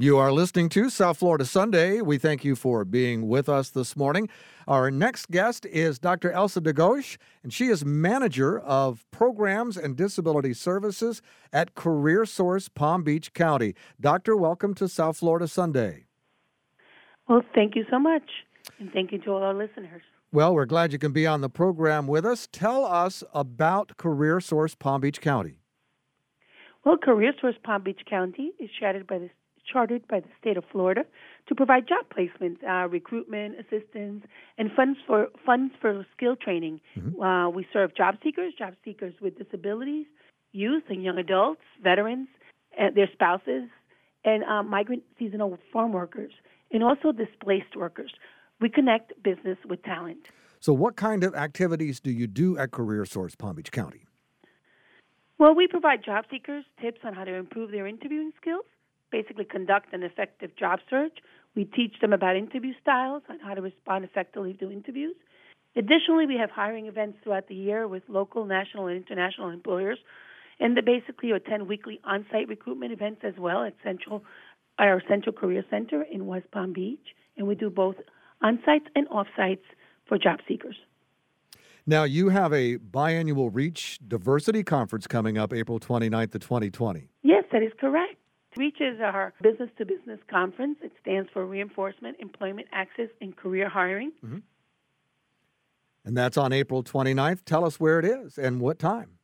You are listening to South Florida Sunday. We thank you for being with us this morning. Our next guest is Dr. Elsa DeGosh, and she is manager of programs and disability services at Career Source Palm Beach County. Doctor, welcome to South Florida Sunday. Well, thank you so much, and thank you to all our listeners. Well, we're glad you can be on the program with us. Tell us about Career Source Palm Beach County. Well, Career Source Palm Beach County is chartered by the chartered by the state of Florida to provide job placement, uh, recruitment assistance, and funds for funds for skill training. Mm-hmm. Uh, we serve job seekers, job seekers with disabilities, youth and young adults, veterans, and their spouses, and uh, migrant seasonal farm workers, and also displaced workers. We connect business with talent. So, what kind of activities do you do at Career Source Palm Beach County? Well, we provide job seekers tips on how to improve their interviewing skills basically conduct an effective job search. We teach them about interview styles and how to respond effectively to interviews. Additionally, we have hiring events throughout the year with local, national, and international employers, and they basically attend weekly on-site recruitment events as well at Central, our Central Career Center in West Palm Beach, and we do both on-sites and off-sites for job seekers. Now, you have a biannual Reach Diversity Conference coming up April 29th to 2020. Yes, that is correct. REACH is our business to business conference. It stands for Reinforcement, Employment Access, and Career Hiring. Mm-hmm. And that's on April 29th. Tell us where it is and what time.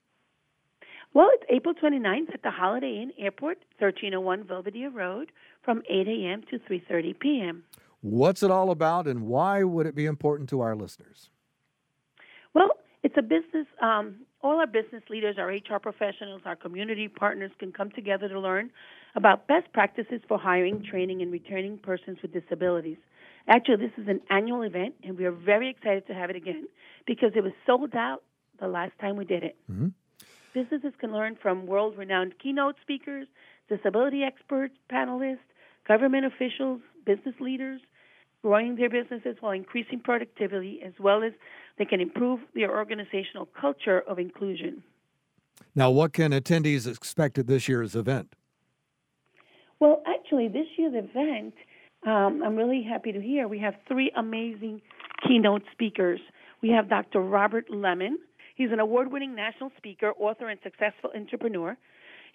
Well, it's April 29th at the Holiday Inn Airport, 1301 Belvedere Road, from 8 a.m. to 3:30 p.m. What's it all about, and why would it be important to our listeners? Well, it's a business. Um, all our business leaders, our HR professionals, our community partners can come together to learn about best practices for hiring, training, and returning persons with disabilities. Actually, this is an annual event, and we are very excited to have it again because it was sold out the last time we did it. Mm-hmm. Businesses can learn from world renowned keynote speakers, disability experts, panelists, government officials, business leaders, growing their businesses while increasing productivity, as well as they can improve their organizational culture of inclusion. Now, what can attendees expect at this year's event? Well, actually, this year's event, um, I'm really happy to hear we have three amazing keynote speakers. We have Dr. Robert Lemon. He's an award winning national speaker, author, and successful entrepreneur.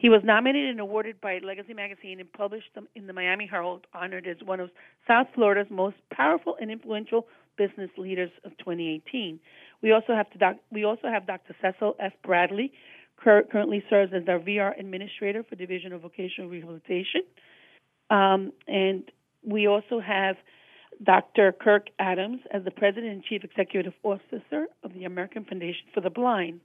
He was nominated and awarded by Legacy Magazine and published in the Miami Herald, honored as one of South Florida's most powerful and influential business leaders of 2018. We also have, doc, we also have Dr. Cecil F. Bradley, currently serves as our VR administrator for Division of Vocational Rehabilitation. Um, and we also have Dr. Kirk Adams as the President and Chief Executive Officer of the American Foundation for the Blind.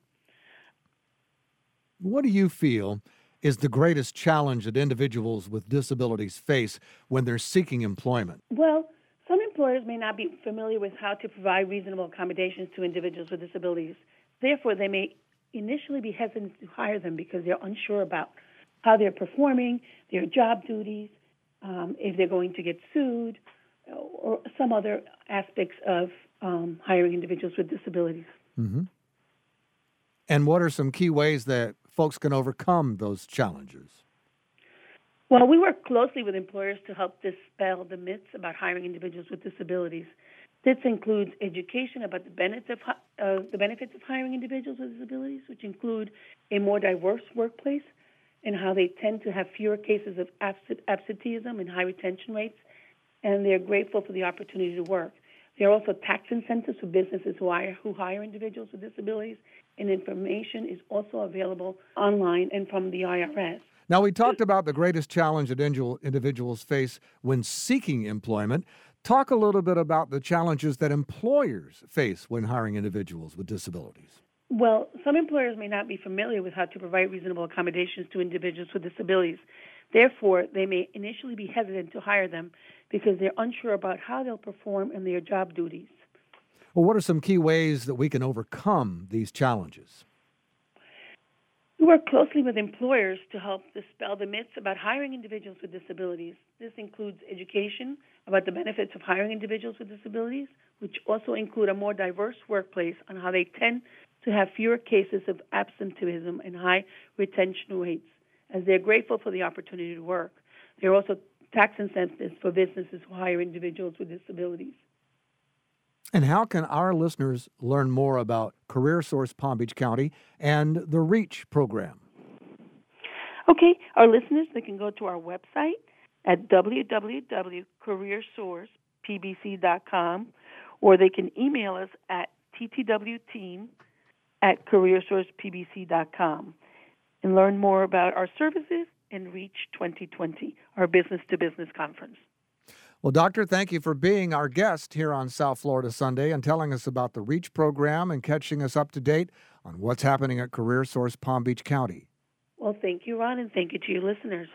What do you feel is the greatest challenge that individuals with disabilities face when they're seeking employment? Well, some employers may not be familiar with how to provide reasonable accommodations to individuals with disabilities. Therefore, they may initially be hesitant to hire them because they're unsure about how they're performing, their job duties, um, if they're going to get sued, or some other aspects of um, hiring individuals with disabilities. Mm-hmm. And what are some key ways that folks can overcome those challenges? Well, we work closely with employers to help dispel the myths about hiring individuals with disabilities. This includes education about the benefits of, uh, the benefits of hiring individuals with disabilities, which include a more diverse workplace and how they tend to have fewer cases of absenteeism and high retention rates, and they're grateful for the opportunity to work. There are also tax incentives for businesses who hire, who hire individuals with disabilities, and information is also available online and from the IRS. Now, we talked about the greatest challenge that individuals face when seeking employment. Talk a little bit about the challenges that employers face when hiring individuals with disabilities. Well, some employers may not be familiar with how to provide reasonable accommodations to individuals with disabilities. Therefore, they may initially be hesitant to hire them because they're unsure about how they'll perform in their job duties. Well, what are some key ways that we can overcome these challenges? We work closely with employers to help dispel the myths about hiring individuals with disabilities. This includes education about the benefits of hiring individuals with disabilities, which also include a more diverse workplace on how they tend to have fewer cases of absenteeism and high retention rates, as they're grateful for the opportunity to work. They're also tax incentives for businesses who hire individuals with disabilities. And how can our listeners learn more about Career Source Palm Beach County and the REACH program? Okay, our listeners, they can go to our website at www.careersourcepbc.com or they can email us at ttwteam at careersourcepbc.com and learn more about our services and Reach 2020, our business to business conference. Well, Doctor, thank you for being our guest here on South Florida Sunday and telling us about the REACH program and catching us up to date on what's happening at Career Source Palm Beach County. Well, thank you, Ron, and thank you to your listeners.